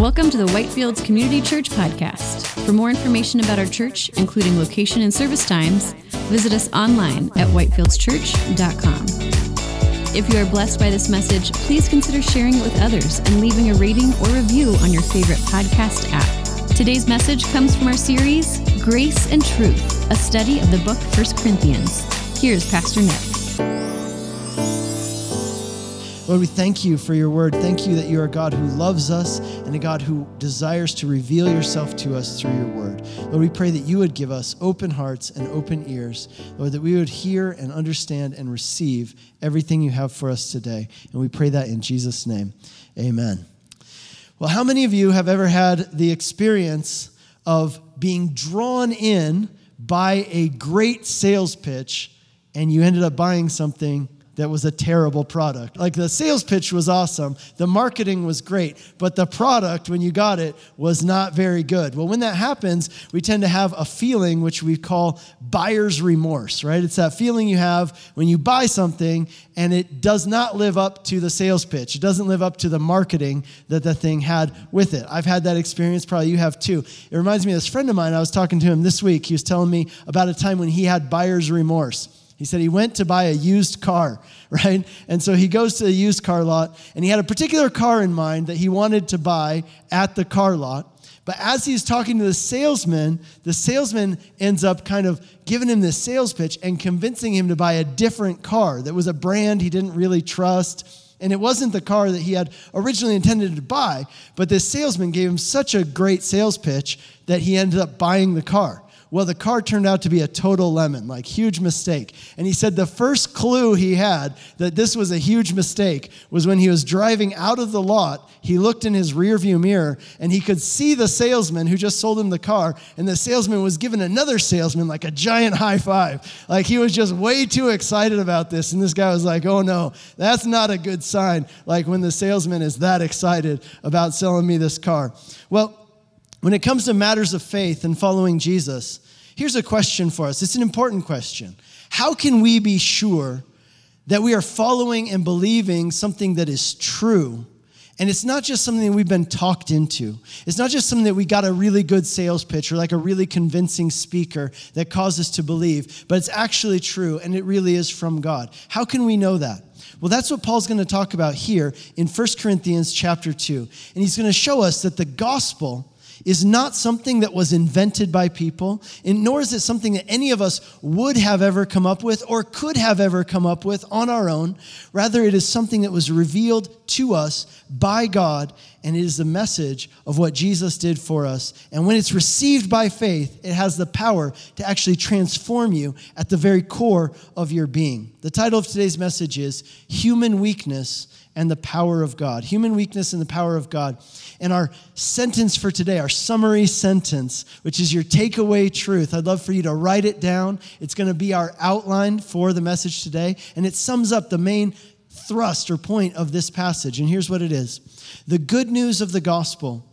Welcome to the Whitefields Community Church Podcast. For more information about our church, including location and service times, visit us online at whitefieldschurch.com. If you are blessed by this message, please consider sharing it with others and leaving a rating or review on your favorite podcast app. Today's message comes from our series, Grace and Truth, a study of the book 1 Corinthians. Here's Pastor Nick. Lord, we thank you for your word. Thank you that you are a God who loves us and a God who desires to reveal yourself to us through your word. Lord, we pray that you would give us open hearts and open ears, Lord, that we would hear and understand and receive everything you have for us today. And we pray that in Jesus' name. Amen. Well, how many of you have ever had the experience of being drawn in by a great sales pitch and you ended up buying something that was a terrible product. Like the sales pitch was awesome, the marketing was great, but the product, when you got it, was not very good. Well, when that happens, we tend to have a feeling which we call buyer's remorse, right? It's that feeling you have when you buy something and it does not live up to the sales pitch. It doesn't live up to the marketing that the thing had with it. I've had that experience, probably you have too. It reminds me of this friend of mine, I was talking to him this week. He was telling me about a time when he had buyer's remorse. He said he went to buy a used car, right? And so he goes to the used car lot and he had a particular car in mind that he wanted to buy at the car lot. But as he's talking to the salesman, the salesman ends up kind of giving him this sales pitch and convincing him to buy a different car that was a brand he didn't really trust. And it wasn't the car that he had originally intended to buy, but this salesman gave him such a great sales pitch that he ended up buying the car. Well, the car turned out to be a total lemon, like huge mistake. And he said the first clue he had that this was a huge mistake was when he was driving out of the lot. He looked in his rearview mirror and he could see the salesman who just sold him the car. And the salesman was giving another salesman like a giant high five. Like he was just way too excited about this. And this guy was like, oh no, that's not a good sign. Like when the salesman is that excited about selling me this car. Well, when it comes to matters of faith and following Jesus, here's a question for us. It's an important question. How can we be sure that we are following and believing something that is true? And it's not just something that we've been talked into. It's not just something that we got a really good sales pitch or like a really convincing speaker that caused us to believe, but it's actually true and it really is from God. How can we know that? Well, that's what Paul's going to talk about here in 1 Corinthians chapter 2. And he's going to show us that the gospel is not something that was invented by people, and nor is it something that any of us would have ever come up with or could have ever come up with on our own. Rather, it is something that was revealed to us by God, and it is the message of what Jesus did for us. And when it's received by faith, it has the power to actually transform you at the very core of your being. The title of today's message is Human Weakness and the Power of God. Human Weakness and the Power of God. And our sentence for today, our summary sentence, which is your takeaway truth, I'd love for you to write it down. It's going to be our outline for the message today, and it sums up the main thrust or point of this passage. And here's what it is The good news of the gospel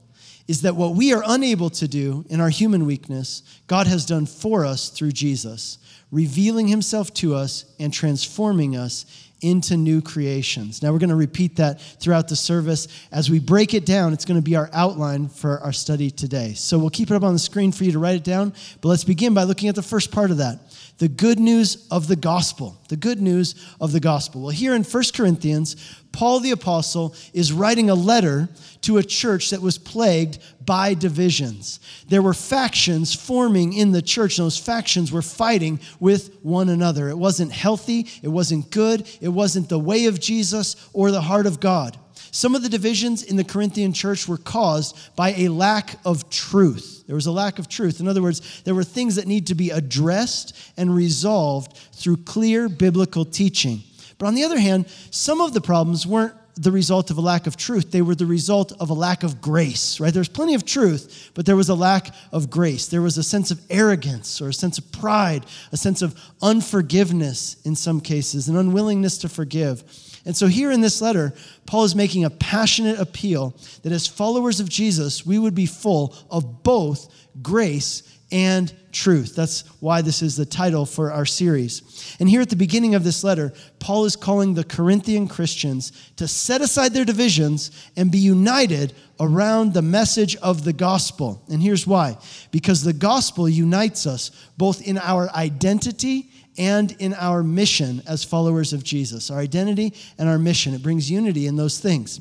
is that what we are unable to do in our human weakness, God has done for us through Jesus, revealing himself to us and transforming us into new creations. Now, we're going to repeat that throughout the service. As we break it down, it's going to be our outline for our study today. So we'll keep it up on the screen for you to write it down. But let's begin by looking at the first part of that the good news of the gospel. The good news of the gospel. Well, here in 1 Corinthians, Paul the Apostle is writing a letter to a church that was plagued by divisions. There were factions forming in the church, and those factions were fighting with one another. It wasn't healthy, it wasn't good, it wasn't the way of Jesus or the heart of God. Some of the divisions in the Corinthian church were caused by a lack of truth. There was a lack of truth. In other words, there were things that need to be addressed and resolved through clear biblical teaching. But on the other hand, some of the problems weren't the result of a lack of truth. They were the result of a lack of grace, right? There's plenty of truth, but there was a lack of grace. There was a sense of arrogance or a sense of pride, a sense of unforgiveness in some cases, an unwillingness to forgive. And so, here in this letter, Paul is making a passionate appeal that as followers of Jesus, we would be full of both grace and truth. That's why this is the title for our series. And here at the beginning of this letter, Paul is calling the Corinthian Christians to set aside their divisions and be united around the message of the gospel. And here's why because the gospel unites us both in our identity and in our mission as followers of Jesus. Our identity and our mission. It brings unity in those things.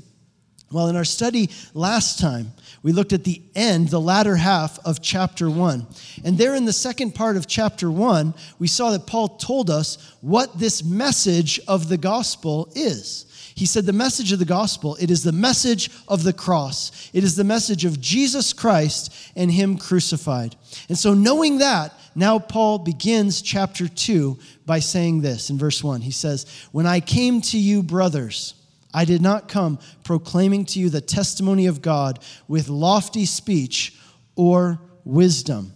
Well, in our study last time, we looked at the end, the latter half of chapter one. And there in the second part of chapter one, we saw that Paul told us what this message of the gospel is. He said, The message of the gospel, it is the message of the cross. It is the message of Jesus Christ and Him crucified. And so, knowing that, now Paul begins chapter 2 by saying this in verse 1. He says, When I came to you, brothers, I did not come proclaiming to you the testimony of God with lofty speech or wisdom.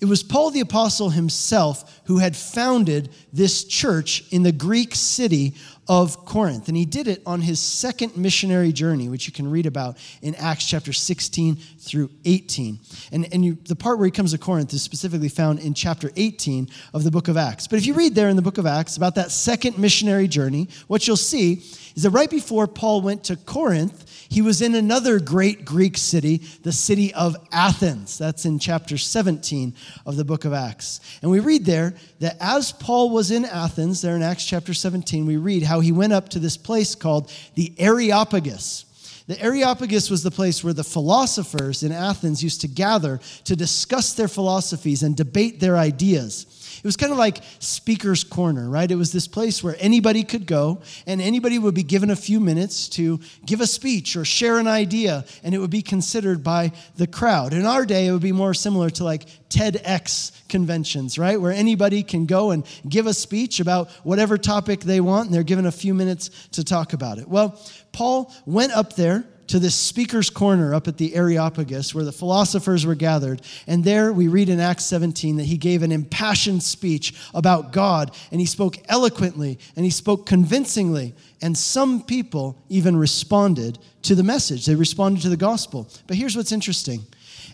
It was Paul the Apostle himself who had founded this church in the Greek city of Corinth. And he did it on his second missionary journey, which you can read about in Acts chapter 16 through 18. And, and you, the part where he comes to Corinth is specifically found in chapter 18 of the book of Acts. But if you read there in the book of Acts about that second missionary journey, what you'll see is that right before Paul went to Corinth, he was in another great Greek city, the city of Athens. That's in chapter 17 of the book of Acts. And we read there that as Paul was in Athens, there in Acts chapter 17, we read how he went up to this place called the Areopagus. The Areopagus was the place where the philosophers in Athens used to gather to discuss their philosophies and debate their ideas. It was kind of like Speaker's Corner, right? It was this place where anybody could go and anybody would be given a few minutes to give a speech or share an idea, and it would be considered by the crowd. In our day, it would be more similar to like TEDx conventions, right? Where anybody can go and give a speech about whatever topic they want, and they're given a few minutes to talk about it. Well, Paul went up there to this speaker's corner up at the Areopagus where the philosophers were gathered. And there we read in Acts 17 that he gave an impassioned speech about God and he spoke eloquently and he spoke convincingly. And some people even responded to the message, they responded to the gospel. But here's what's interesting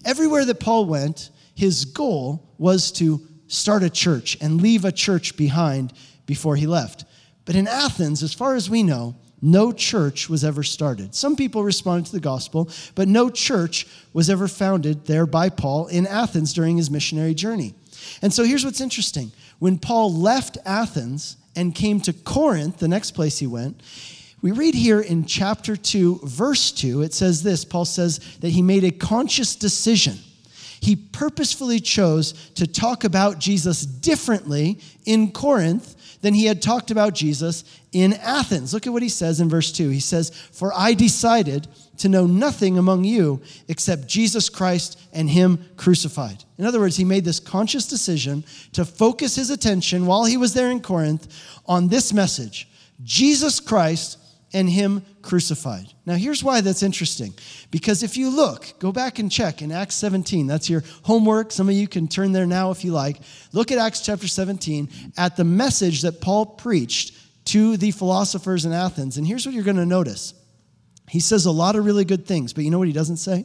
everywhere that Paul went, his goal was to start a church and leave a church behind before he left. But in Athens, as far as we know, no church was ever started. Some people responded to the gospel, but no church was ever founded there by Paul in Athens during his missionary journey. And so here's what's interesting. When Paul left Athens and came to Corinth, the next place he went, we read here in chapter 2, verse 2, it says this Paul says that he made a conscious decision. He purposefully chose to talk about Jesus differently in Corinth than he had talked about Jesus in Athens. Look at what he says in verse 2. He says, For I decided to know nothing among you except Jesus Christ and Him crucified. In other words, he made this conscious decision to focus his attention while he was there in Corinth on this message Jesus Christ and Him crucified. Now, here's why that's interesting. Because if you look, go back and check in Acts 17, that's your homework. Some of you can turn there now if you like. Look at Acts chapter 17 at the message that Paul preached to the philosophers in Athens. And here's what you're going to notice he says a lot of really good things, but you know what he doesn't say?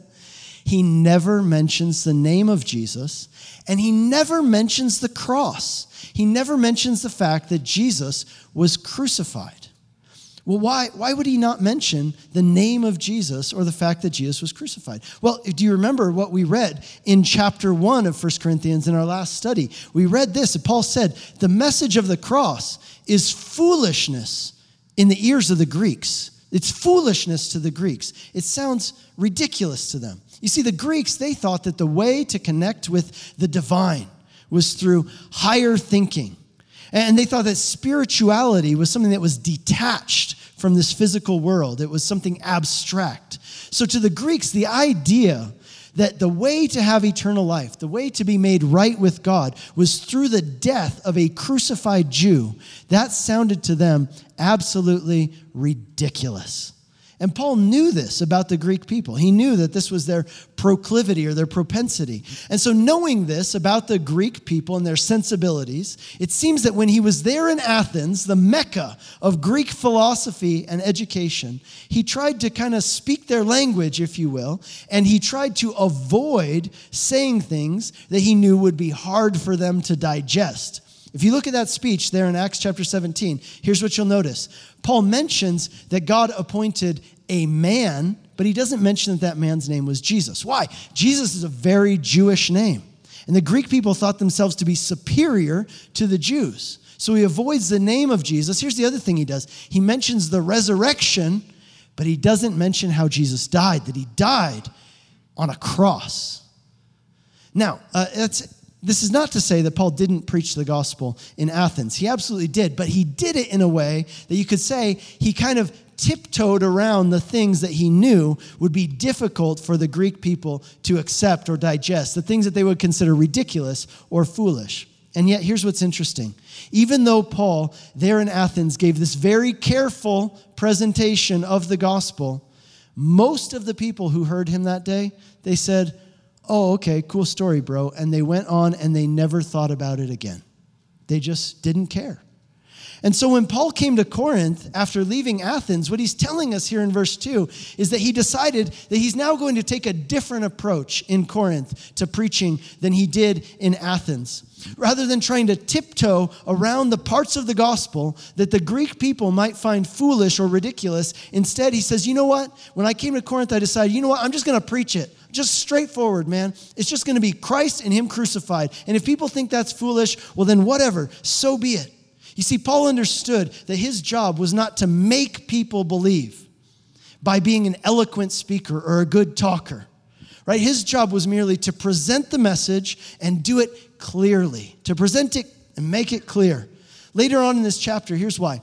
He never mentions the name of Jesus, and he never mentions the cross. He never mentions the fact that Jesus was crucified. Well, why, why would he not mention the name of Jesus or the fact that Jesus was crucified? Well, do you remember what we read in chapter 1 of 1 Corinthians in our last study? We read this, Paul said, The message of the cross is foolishness in the ears of the Greeks. It's foolishness to the Greeks. It sounds ridiculous to them. You see, the Greeks, they thought that the way to connect with the divine was through higher thinking and they thought that spirituality was something that was detached from this physical world, it was something abstract. So, to the Greeks, the idea that the way to have eternal life, the way to be made right with God, was through the death of a crucified Jew, that sounded to them absolutely ridiculous. And Paul knew this about the Greek people. He knew that this was their proclivity or their propensity. And so, knowing this about the Greek people and their sensibilities, it seems that when he was there in Athens, the mecca of Greek philosophy and education, he tried to kind of speak their language, if you will, and he tried to avoid saying things that he knew would be hard for them to digest. If you look at that speech there in Acts chapter 17, here's what you'll notice. Paul mentions that God appointed a man, but he doesn't mention that that man's name was Jesus. Why? Jesus is a very Jewish name. And the Greek people thought themselves to be superior to the Jews. So he avoids the name of Jesus. Here's the other thing he does he mentions the resurrection, but he doesn't mention how Jesus died, that he died on a cross. Now, uh, that's this is not to say that Paul didn't preach the gospel in Athens. He absolutely did, but he did it in a way that you could say he kind of tiptoed around the things that he knew would be difficult for the Greek people to accept or digest, the things that they would consider ridiculous or foolish. And yet, here's what's interesting. Even though Paul, there in Athens, gave this very careful presentation of the gospel, most of the people who heard him that day, they said, oh, okay, cool story, bro. And they went on and they never thought about it again. They just didn't care. And so when Paul came to Corinth after leaving Athens, what he's telling us here in verse 2 is that he decided that he's now going to take a different approach in Corinth to preaching than he did in Athens. Rather than trying to tiptoe around the parts of the gospel that the Greek people might find foolish or ridiculous, instead he says, You know what? When I came to Corinth, I decided, you know what? I'm just going to preach it. Just straightforward, man. It's just going to be Christ and Him crucified. And if people think that's foolish, well, then whatever, so be it. You see, Paul understood that his job was not to make people believe by being an eloquent speaker or a good talker, right? His job was merely to present the message and do it clearly, to present it and make it clear. Later on in this chapter, here's why.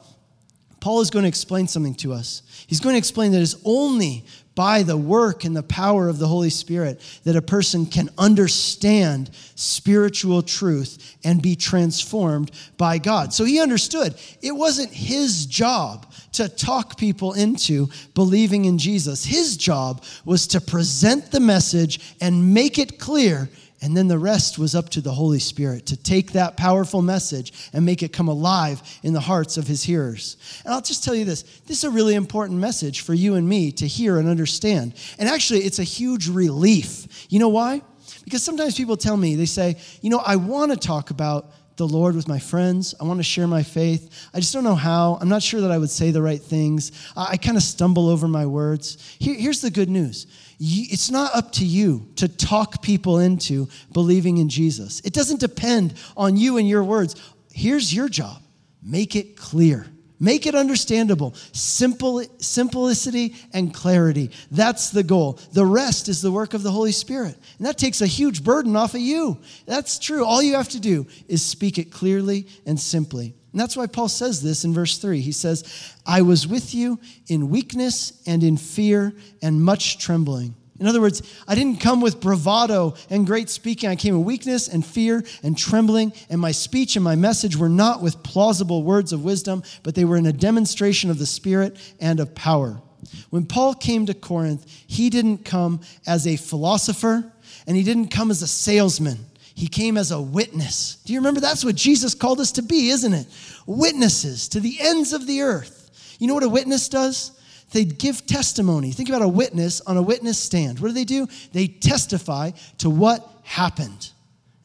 Paul is going to explain something to us. He's going to explain that it's only by the work and the power of the Holy Spirit that a person can understand spiritual truth and be transformed by God. So he understood it wasn't his job to talk people into believing in Jesus. His job was to present the message and make it clear and then the rest was up to the Holy Spirit to take that powerful message and make it come alive in the hearts of his hearers. And I'll just tell you this this is a really important message for you and me to hear and understand. And actually, it's a huge relief. You know why? Because sometimes people tell me, they say, you know, I want to talk about the Lord with my friends. I want to share my faith. I just don't know how. I'm not sure that I would say the right things. I, kind of stumble over my words. Here, here's the good news it's not up to you to talk people into believing in Jesus. It doesn't depend on you and your words. Here's your job make it clear. Make it understandable. Simple, simplicity and clarity. That's the goal. The rest is the work of the Holy Spirit. And that takes a huge burden off of you. That's true. All you have to do is speak it clearly and simply. And that's why Paul says this in verse 3. He says, I was with you in weakness and in fear and much trembling. In other words, I didn't come with bravado and great speaking. I came with weakness and fear and trembling, and my speech and my message were not with plausible words of wisdom, but they were in a demonstration of the Spirit and of power. When Paul came to Corinth, he didn't come as a philosopher and he didn't come as a salesman. He came as a witness. Do you remember? That's what Jesus called us to be, isn't it? Witnesses to the ends of the earth. You know what a witness does? They give testimony. Think about a witness on a witness stand. What do they do? They testify to what happened.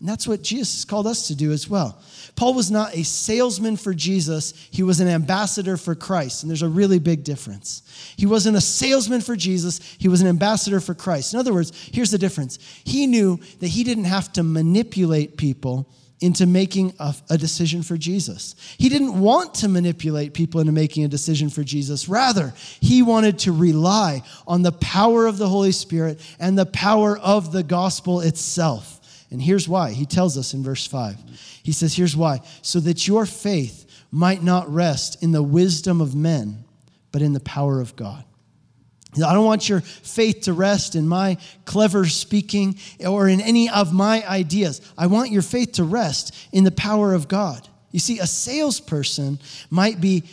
And that's what Jesus called us to do as well. Paul was not a salesman for Jesus, he was an ambassador for Christ. And there's a really big difference. He wasn't a salesman for Jesus, he was an ambassador for Christ. In other words, here's the difference he knew that he didn't have to manipulate people into making a, a, decision for Jesus. He didn't want to manipulate people into making a decision for Jesus. Rather, he wanted to rely on the power of the Holy Spirit and the power of the gospel itself. And here's why. He tells us in verse 5. He says, Here's why. So that your faith might not rest in the wisdom of men, but in the power of God. I don't want your faith to rest in my clever speaking or in any of my ideas. I want your faith to rest in the power of God. You see, a salesperson might be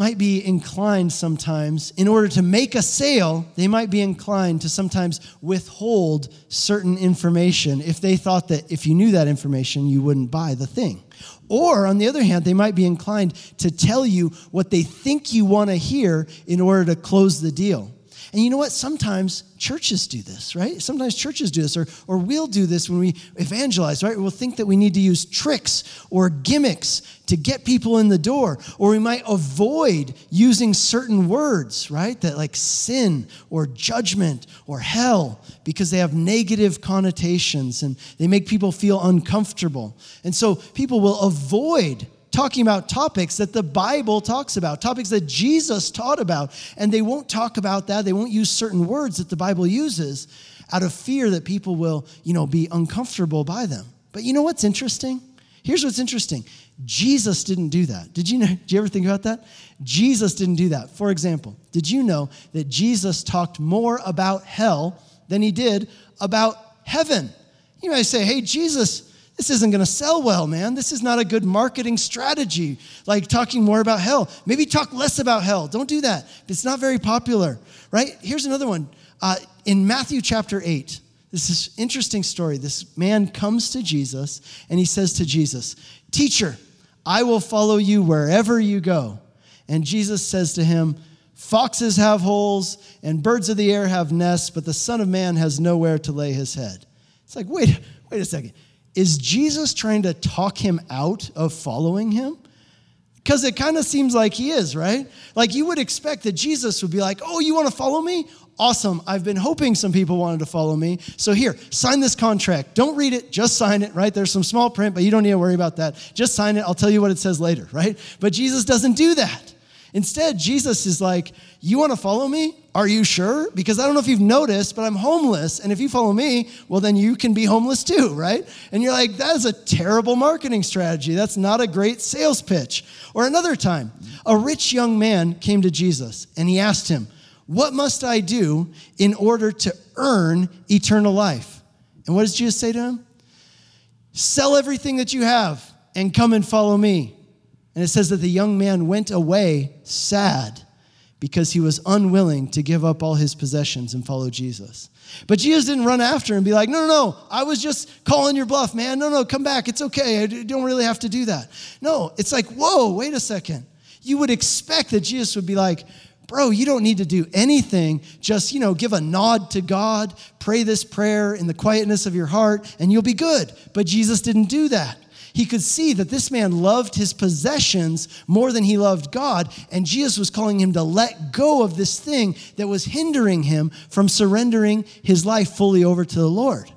might be inclined sometimes, in order to make a sale, they might be inclined to sometimes withhold certain information if they thought that if you knew that information, you wouldn't buy the thing. Or, on the other hand, they might be inclined to tell you what they think you want to hear in order to close the deal. And you know what? Sometimes churches do this, right? Sometimes churches do this, or, or we'll do this when we evangelize, right? We'll think that we need to use tricks or gimmicks to get people in the door, or we might avoid using certain words, right? That like sin or judgment or hell because they have negative connotations and they make people feel uncomfortable. And so people will avoid talking about topics that the Bible talks about, topics that Jesus taught about. And they won't talk about that. They won't use certain words that the Bible uses out of fear that people will, you know, be uncomfortable by them. But you know what's interesting? Here's what's interesting. Jesus didn't do that. Did you know? Did you ever think about that? Jesus didn't do that. For example, did you know that Jesus talked more about hell than he did about heaven? You might say, hey, Jesus, this isn't going to sell well, man. This is not a good marketing strategy. Like talking more about hell. Maybe talk less about hell. Don't do that. It's not very popular, right? Here's another one. Uh, in Matthew chapter 8, this is interesting story. This man comes to Jesus and he says to Jesus, Teacher, I will follow you wherever you go. And Jesus says to him, Foxes have holes and birds of the air have nests, but the Son of Man has nowhere to lay his head. It's like, wait, wait a second. Is Jesus trying to talk him out of following him? Because it kind of seems like he is, right? Like you would expect that Jesus would be like, Oh, you want to follow me? Awesome. I've been hoping some people wanted to follow me. So here, sign this contract. Don't read it, just sign it, right? There's some small print, but you don't need to worry about that. Just sign it. I'll tell you what it says later, right? But Jesus doesn't do that. Instead, Jesus is like, You want to follow me? Are you sure? Because I don't know if you've noticed, but I'm homeless. And if you follow me, well, then you can be homeless too, right? And you're like, That is a terrible marketing strategy. That's not a great sales pitch. Or another time, a rich young man came to Jesus and he asked him, What must I do in order to earn eternal life? And what does Jesus say to him? Sell everything that you have and come and follow me. And it says that the young man went away sad because he was unwilling to give up all his possessions and follow Jesus. But Jesus didn't run after him and be like, no, no, no, I was just calling your bluff, man. No, no, come back. It's okay. I don't really have to do that. No, it's like, whoa, wait a second. You would expect that Jesus would be like, bro, you don't need to do anything. Just, you know, give a nod to God, pray this prayer in the quietness of your heart, and you'll be good. But Jesus didn't do that he could see that this man loved his possessions more than he loved God, and Jesus was calling him to let go of this thing that was hindering him from surrendering his life fully over to the Lord.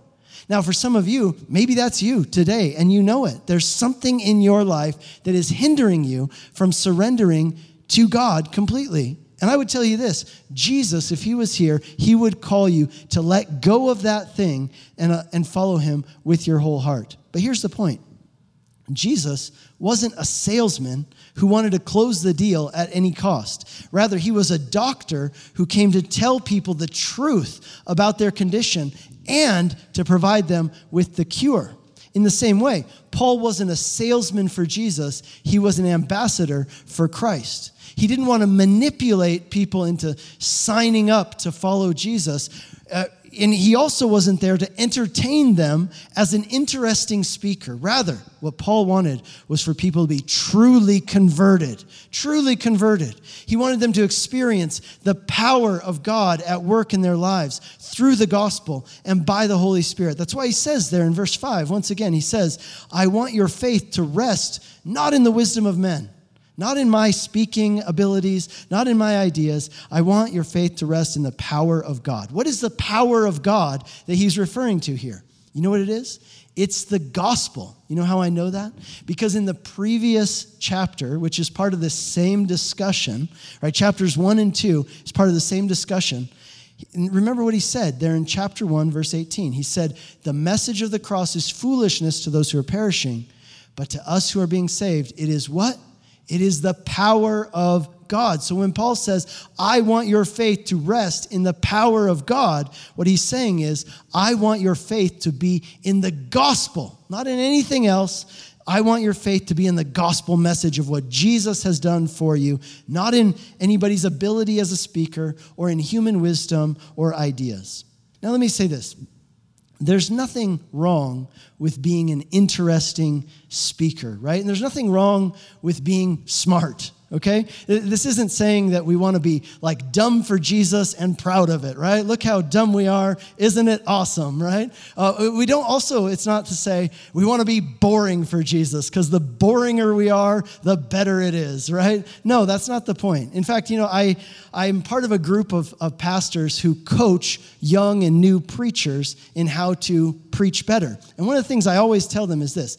Now, for some of you, maybe that's you today, and you know it. There's something in your life that is hindering you from surrendering to God completely. And I would tell you this Jesus, if he was here, he would call you to let go of that thing and, uh, and follow him with your whole heart. But here's the point Jesus wasn't a salesman who wanted to close the deal at any cost. Rather, he was a doctor who came to tell people the truth about their condition and to provide them with the cure. In the same way, Paul wasn't a salesman for Jesus, he was an ambassador for Christ. He didn't want to manipulate people into signing up to follow Jesus. Uh, and he also wasn't there to entertain them as an interesting speaker. Rather, what Paul wanted was for people to be truly converted, truly converted. He wanted them to experience the power of God at work in their lives through the gospel and by the Holy Spirit. That's why he says there in verse 5, once again, he says, I want your faith to rest not in the wisdom of men not in my speaking abilities, not in my ideas. I want your faith to rest in the power of God. What is the power of God that he's referring to here? You know what it is? It's the gospel. You know how I know that? Because in the previous chapter, which is part of the same discussion, right? Chapters 1 and 2 is part of the same discussion. Remember what he said there in chapter 1, verse 18. He said, The message of the cross is foolishness to those who are perishing, but to us who are being saved, it is what? It is the power of God. So when Paul says, I want your faith to rest in the power of God, what he's saying is, I want your faith to be in the gospel, not in anything else. I want your faith to be in the gospel message of what Jesus has done for you, not in anybody's ability as a speaker or in human wisdom or ideas. Now, let me say this there's nothing wrong with being an interesting speaker, right? And there's nothing wrong with being smart okay? This isn't saying that we want to be like dumb for Jesus and proud of it, right? Look how dumb we are. Isn't it awesome, right? Uh, we don't also, it's not to say we want to be boring for Jesus because the boringer we are, the better it is, right? No, that's not the point. In fact, you know, I, I'm part of a group of, of pastors who coach young and new preachers in how to preach better. And one of the things I always tell them is this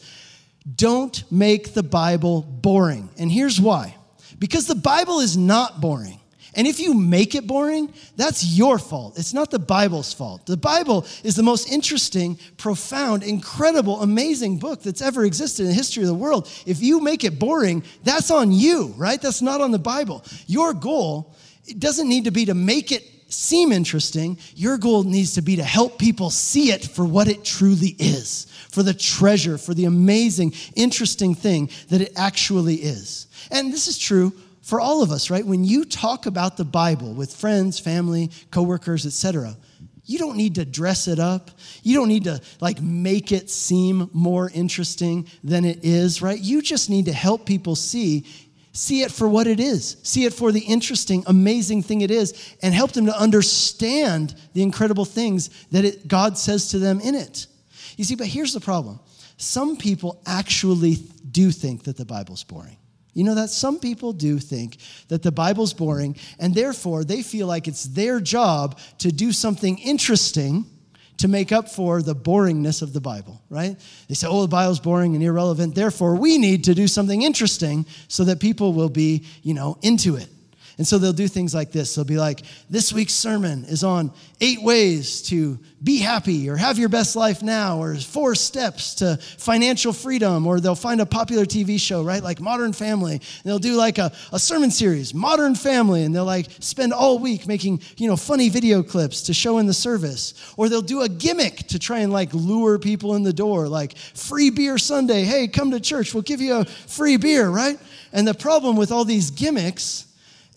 don't make the Bible boring. And here's why. Because the Bible is not boring. And if you make it boring, that's your fault. It's not the Bible's fault. The Bible is the most interesting, profound, incredible, amazing book that's ever existed in the history of the world. If you make it boring, that's on you, right? That's not on the Bible. Your goal it doesn't need to be to make it seem interesting. Your goal needs to be to help people see it for what it truly is, for the treasure, for the amazing, interesting thing that it actually is. And this is true for all of us, right? When you talk about the Bible with friends, family, coworkers, etc., you don't need to dress it up. You don't need to like make it seem more interesting than it is, right? You just need to help people see see it for what it is. See it for the interesting, amazing thing it is and help them to understand the incredible things that it, God says to them in it. You see, but here's the problem. Some people actually do think that the Bible's boring. You know that some people do think that the Bible's boring, and therefore they feel like it's their job to do something interesting to make up for the boringness of the Bible, right? They say, oh, the Bible's boring and irrelevant, therefore we need to do something interesting so that people will be, you know, into it. And so they'll do things like this. They'll be like, this week's sermon is on eight ways to be happy or have your best life now or four steps to financial freedom. Or they'll find a popular TV show, right? Like Modern Family. And they'll do like a, a sermon series, Modern Family. And they'll like spend all week making, you know, funny video clips to show in the service. Or they'll do a gimmick to try and like lure people in the door, like free beer Sunday. Hey, come to church. We'll give you a free beer, right? And the problem with all these gimmicks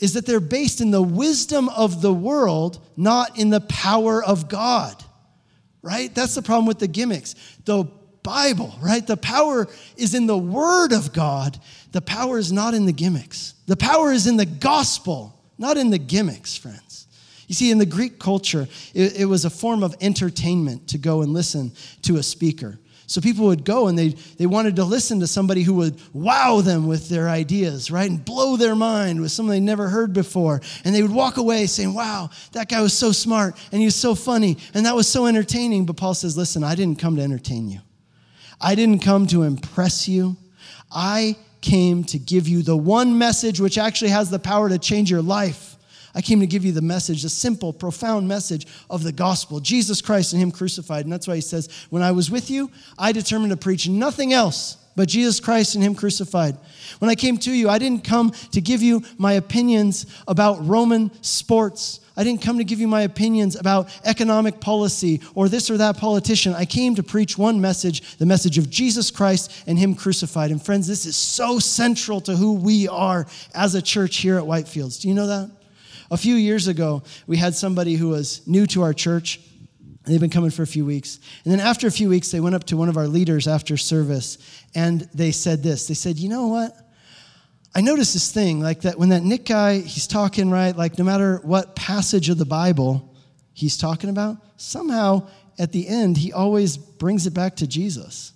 is that they're based in the wisdom of the world, not in the power of God, right? That's the problem with the gimmicks. The Bible, right? The power is in the Word of God. The power is not in the gimmicks. The power is in the gospel, not in the gimmicks, friends. You see, in the Greek culture, it, it was a form of entertainment to go and listen to a speaker. So people would go and they, they wanted to listen to somebody who would wow them with their ideas, right? And blow their mind with something they never heard before. And they would walk away saying, wow, that guy was so smart and he was so funny and that was so entertaining. But Paul says, listen, I didn't come to entertain you. I didn't come to impress you. I came to give you the one message which actually has the power to change your life. I came to give you the message, the simple, profound message of the gospel Jesus Christ and Him crucified. And that's why He says, When I was with you, I determined to preach nothing else but Jesus Christ and Him crucified. When I came to you, I didn't come to give you my opinions about Roman sports. I didn't come to give you my opinions about economic policy or this or that politician. I came to preach one message the message of Jesus Christ and Him crucified. And friends, this is so central to who we are as a church here at Whitefields. Do you know that? A few years ago, we had somebody who was new to our church. And they've been coming for a few weeks. And then after a few weeks, they went up to one of our leaders after service and they said this. They said, You know what? I noticed this thing, like that when that Nick guy, he's talking, right? Like no matter what passage of the Bible he's talking about, somehow at the end, he always brings it back to Jesus.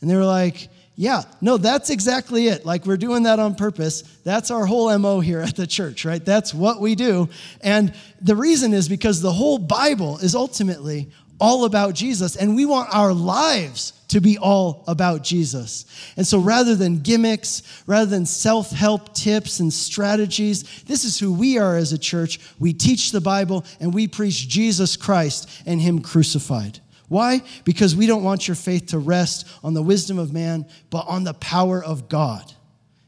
And they were like, yeah, no, that's exactly it. Like we're doing that on purpose. That's our whole MO here at the church, right? That's what we do. And the reason is because the whole Bible is ultimately all about Jesus, and we want our lives to be all about Jesus. And so rather than gimmicks, rather than self help tips and strategies, this is who we are as a church. We teach the Bible and we preach Jesus Christ and Him crucified. Why? Because we don't want your faith to rest on the wisdom of man, but on the power of God.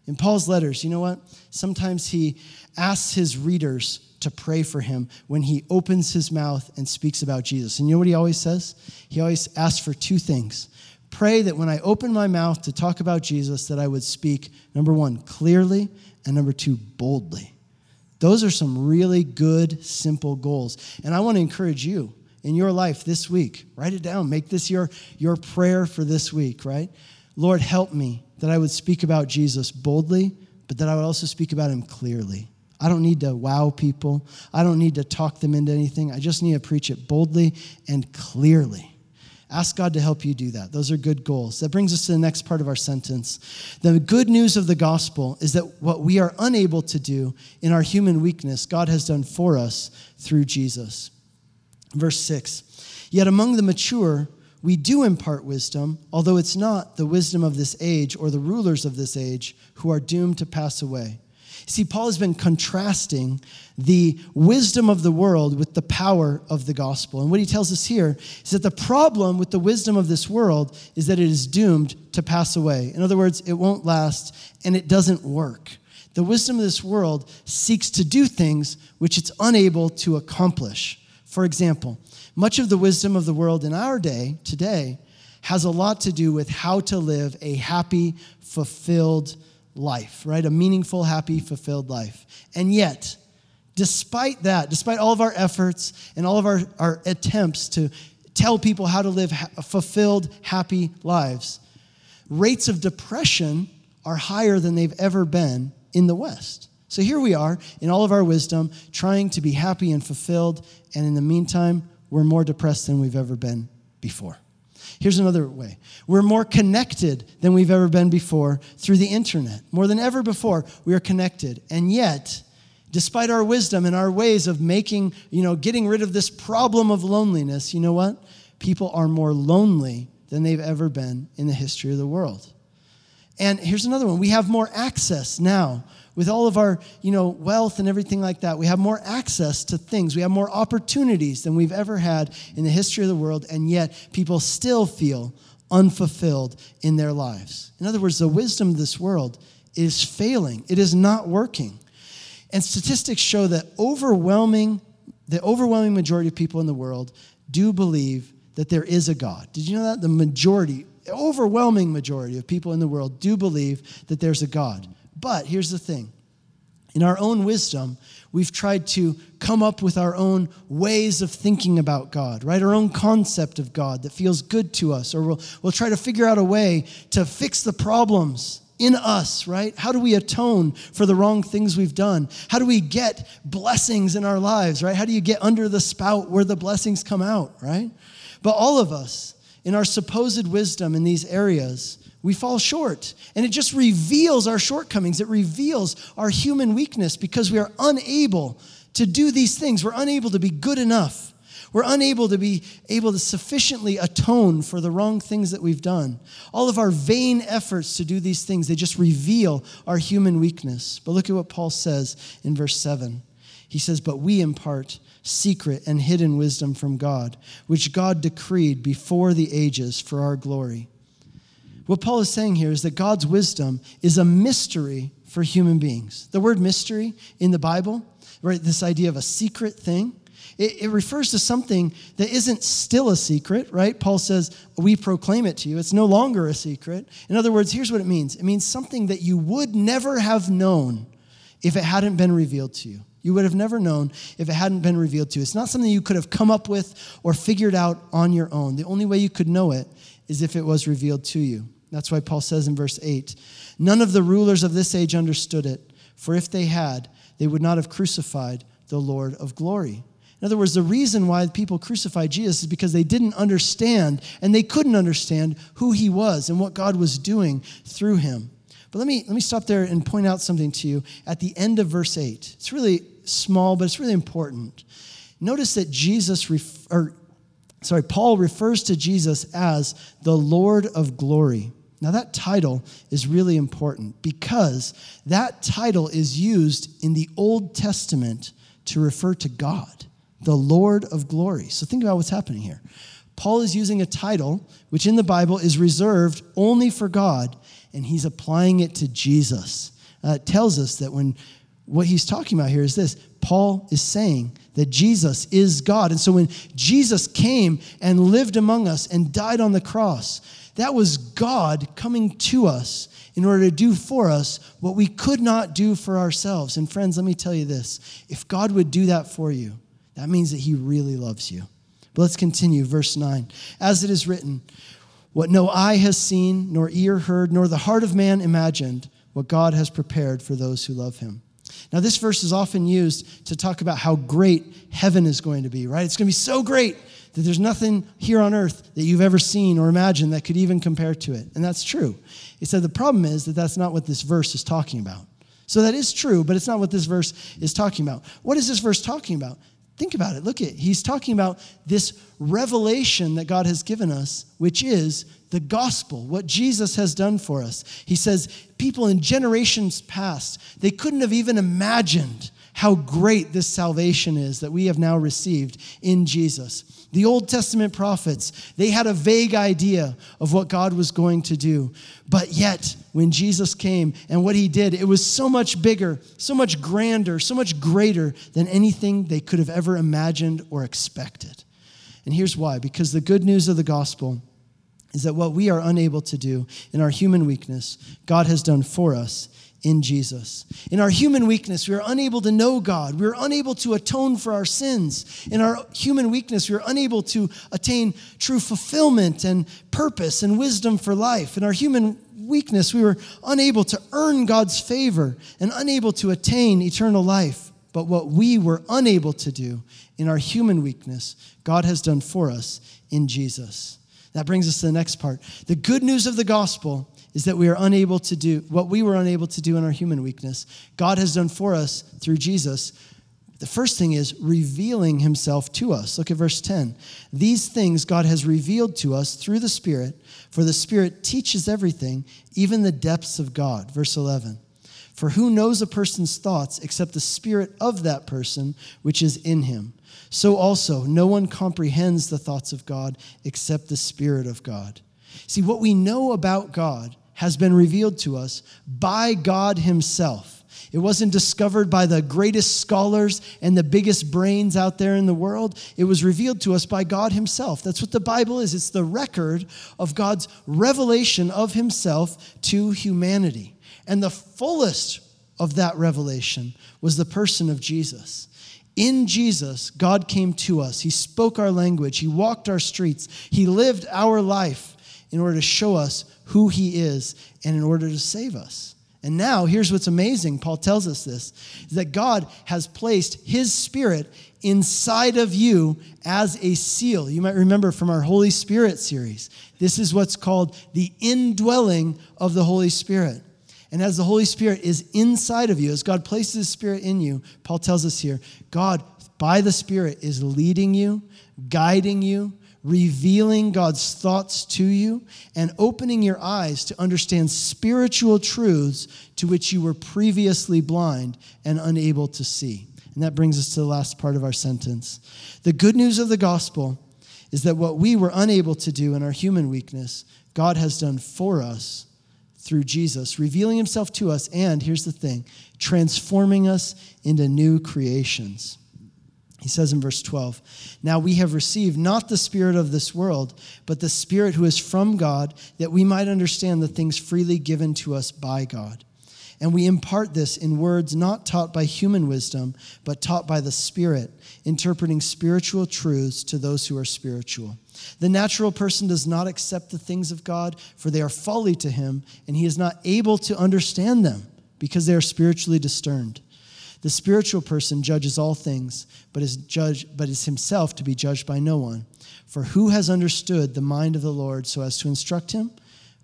In Paul's letters, you know what? Sometimes he asks his readers to pray for him when he opens his mouth and speaks about Jesus. And you know what he always says? He always asks for two things Pray that when I open my mouth to talk about Jesus, that I would speak, number one, clearly, and number two, boldly. Those are some really good, simple goals. And I want to encourage you in your life this week. Write it down. Make this your, your prayer for this week, right? Lord, help me that I would speak about Jesus boldly, but that I would also speak about him clearly. I don't need to wow people. I don't need to talk them into anything. I just need to preach it boldly and clearly. Ask God to help you do that. Those are good goals. That brings us to the next part of our sentence. The good news of the gospel is that what we are unable to do in our human weakness, God has done for us through Jesus. Verse 6 Yet among the mature, we do impart wisdom, although it's not the wisdom of this age or the rulers of this age who are doomed to pass away. See, Paul has been contrasting the wisdom of the world with the power of the gospel. And what he tells us here is that the problem with the wisdom of this world is that it is doomed to pass away. In other words, it won't last and it doesn't work. The wisdom of this world seeks to do things which it's unable to accomplish. For example, much of the wisdom of the world in our day, today, has a lot to do with how to live a happy, fulfilled life, right? A meaningful, happy, fulfilled life. And yet, despite that, despite all of our efforts and all of our, our attempts to tell people how to live ha- fulfilled, happy lives, rates of depression are higher than they've ever been in the West. So here we are in all of our wisdom, trying to be happy and fulfilled, and in the meantime, we're more depressed than we've ever been before. Here's another way we're more connected than we've ever been before through the internet. More than ever before, we are connected. And yet, despite our wisdom and our ways of making, you know, getting rid of this problem of loneliness, you know what? People are more lonely than they've ever been in the history of the world. And here's another one. We have more access now with all of our, you know, wealth and everything like that. We have more access to things. We have more opportunities than we've ever had in the history of the world, and yet people still feel unfulfilled in their lives. In other words, the wisdom of this world is failing. It is not working. And statistics show that overwhelming the overwhelming majority of people in the world do believe that there is a God. Did you know that? The majority, overwhelming majority of people in the world do believe that there's a God. But here's the thing in our own wisdom, we've tried to come up with our own ways of thinking about God, right? Our own concept of God that feels good to us, or we'll, we'll try to figure out a way to fix the problems in us, right? How do we atone for the wrong things we've done? How do we get blessings in our lives, right? How do you get under the spout where the blessings come out, right? But all of us, in our supposed wisdom in these areas, we fall short. And it just reveals our shortcomings. It reveals our human weakness because we are unable to do these things. We're unable to be good enough. We're unable to be able to sufficiently atone for the wrong things that we've done. All of our vain efforts to do these things, they just reveal our human weakness. But look at what Paul says in verse 7. He says, But we impart secret and hidden wisdom from God, which God decreed before the ages for our glory. What Paul is saying here is that God's wisdom is a mystery for human beings. The word mystery in the Bible, right, this idea of a secret thing, it, it, refers to something that isn't still a secret, right? Paul says, We proclaim it to you. It's no longer a secret. In other words, here's what it means it means something that you would never have known if it hadn't been revealed to you. You would have never known if it hadn't been revealed to you. It's not something you could have come up with or figured out on your own. The only way you could know it is if it was revealed to you. That's why Paul says in verse 8 None of the rulers of this age understood it, for if they had, they would not have crucified the Lord of glory. In other words, the reason why people crucified Jesus is because they didn't understand and they couldn't understand who he was and what God was doing through him. But let me, let me stop there and point out something to you at the end of verse 8. It's really small, but it's really important. Notice that Jesus, ref, or sorry, Paul refers to Jesus as the Lord of glory. Now, that title is really important because that title is used in the Old Testament to refer to God, the Lord of glory. So, think about what's happening here. Paul is using a title which in the Bible is reserved only for God, and he's applying it to Jesus. Uh, it tells us that when what he's talking about here is this Paul is saying that Jesus is God. And so when Jesus came and lived among us and died on the cross, That was God coming to us in order to do for us what we could not do for ourselves. And friends, let me tell you this if God would do that for you, that means that He really loves you. But let's continue, verse 9. As it is written, what no eye has seen, nor ear heard, nor the heart of man imagined, what God has prepared for those who love Him. Now, this verse is often used to talk about how great heaven is going to be, right? It's going to be so great that there's nothing here on earth that you've ever seen or imagined that could even compare to it. And that's true. He said the problem is that that's not what this verse is talking about. So that is true, but it's not what this verse is talking about. What is this verse talking about? Think about it. Look at it. He's talking about this revelation that God has given us, which is the gospel, what Jesus has done for us. He says, people in generations past, they couldn't have even imagined how great this salvation is that we have now received in Jesus. The Old Testament prophets, they had a vague idea of what God was going to do. But yet, when Jesus came and what he did, it was so much bigger, so much grander, so much greater than anything they could have ever imagined or expected. And here's why because the good news of the gospel is that what we are unable to do in our human weakness, God has done for us in Jesus. In our human weakness, we are unable to know God. We are unable to atone for our sins. In our human weakness, we are unable to attain true fulfillment and purpose and wisdom for life. In our human weakness, we were unable to earn God's favor and unable to attain eternal life. But what we were unable to do in our human weakness, God has done for us in Jesus. That brings us to the next part. The good news of the gospel is that we are unable to do what we were unable to do in our human weakness. God has done for us through Jesus. The first thing is revealing himself to us. Look at verse 10. These things God has revealed to us through the Spirit, for the Spirit teaches everything, even the depths of God. Verse 11. For who knows a person's thoughts except the spirit of that person which is in him? So also, no one comprehends the thoughts of God except the Spirit of God. See, what we know about God has been revealed to us by God Himself. It wasn't discovered by the greatest scholars and the biggest brains out there in the world. It was revealed to us by God Himself. That's what the Bible is it's the record of God's revelation of Himself to humanity. And the fullest of that revelation was the person of Jesus. In Jesus, God came to us. He spoke our language. He walked our streets. He lived our life in order to show us who He is and in order to save us. And now, here's what's amazing. Paul tells us this is that God has placed His Spirit inside of you as a seal. You might remember from our Holy Spirit series. This is what's called the indwelling of the Holy Spirit. And as the Holy Spirit is inside of you, as God places His Spirit in you, Paul tells us here, God, by the Spirit, is leading you, guiding you, revealing God's thoughts to you, and opening your eyes to understand spiritual truths to which you were previously blind and unable to see. And that brings us to the last part of our sentence. The good news of the gospel is that what we were unable to do in our human weakness, God has done for us through Jesus, revealing himself to us, and here's the thing transforming us into new creations. He says in verse 12, Now we have received not the Spirit of this world, but the Spirit who is from God, that we might understand the things freely given to us by God. And we impart this in words not taught by human wisdom, but taught by the Spirit, interpreting spiritual truths to those who are spiritual. The natural person does not accept the things of God, for they are folly to him, and he is not able to understand them because they are spiritually discerned. The spiritual person judges all things, but is judged, but is himself to be judged by no one. For who has understood the mind of the Lord so as to instruct him?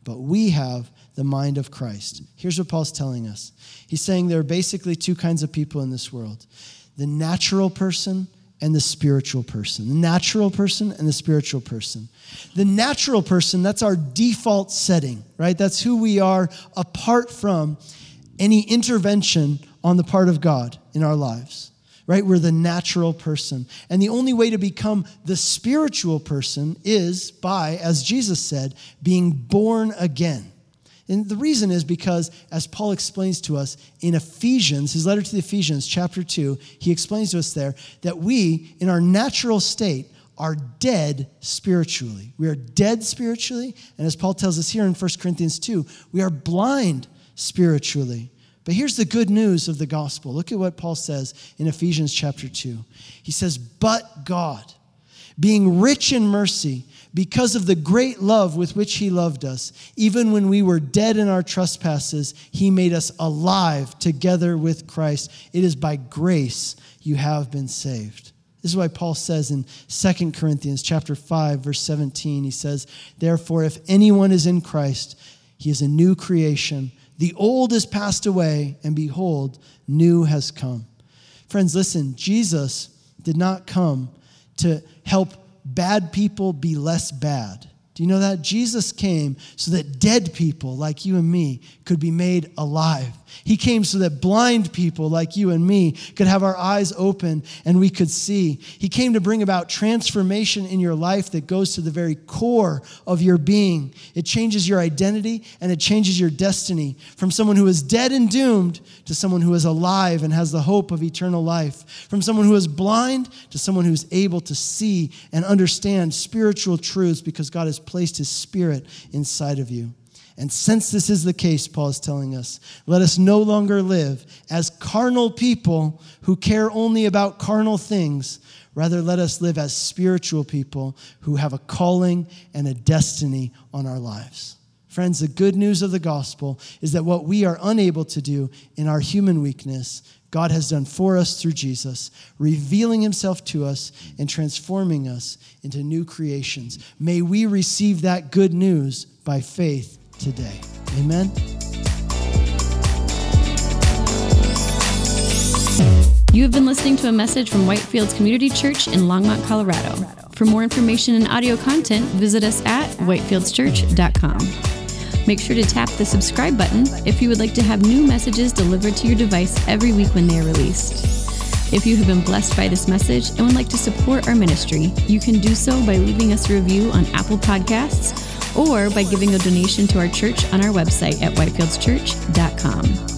But we have the mind of Christ. Here's what Paul's telling us. He's saying there are basically two kinds of people in this world the natural person and the spiritual person. The natural person and the spiritual person. The natural person, that's our default setting, right? That's who we are apart from any intervention on the part of God in our lives, right? We're the natural person. And the only way to become the spiritual person is by, as Jesus said, being born again. And the reason is because, as Paul explains to us in Ephesians, his letter to the Ephesians, chapter 2, he explains to us there that we, in our natural state, are dead spiritually. We are dead spiritually. And as Paul tells us here in 1 Corinthians 2, we are blind spiritually. But here's the good news of the gospel. Look at what Paul says in Ephesians chapter 2. He says, But God, being rich in mercy, because of the great love with which he loved us, even when we were dead in our trespasses, he made us alive together with Christ. It is by grace you have been saved. This is why Paul says in 2 Corinthians chapter 5 verse 17 he says, "Therefore if anyone is in Christ, he is a new creation. The old has passed away, and behold, new has come." Friends, listen, Jesus did not come to help bad people be less bad. Do you know that? Jesus came so that dead people like you and me could be made alive. He came so that blind people like you and me could have our eyes open and we could see. He came to bring about transformation in your life that goes to the very core of your being. It changes your identity and it changes your destiny from someone who is dead and doomed to someone who is alive and has the hope of eternal life. From someone who is blind to someone who's able to see and understand spiritual truths because God has placed his spirit inside of you. And since this is the case, Paul is telling us, let us no longer live as carnal people who care only about carnal things. Rather, let us live as spiritual people who have a calling and a destiny on our lives. Friends, the good news of the gospel is that what we are unable to do in our human weakness, God has done for us through Jesus, revealing himself to us and transforming us into new creations. May we receive that good news by faith today. Amen. You have been listening to a message from Whitefields Community Church in Longmont, Colorado. For more information and audio content, visit us at whitefieldschurch.com. Make sure to tap the subscribe button if you would like to have new messages delivered to your device every week when they are released. If you have been blessed by this message and would like to support our ministry, you can do so by leaving us a review on Apple Podcasts or by giving a donation to our church on our website at whitefieldschurch.com.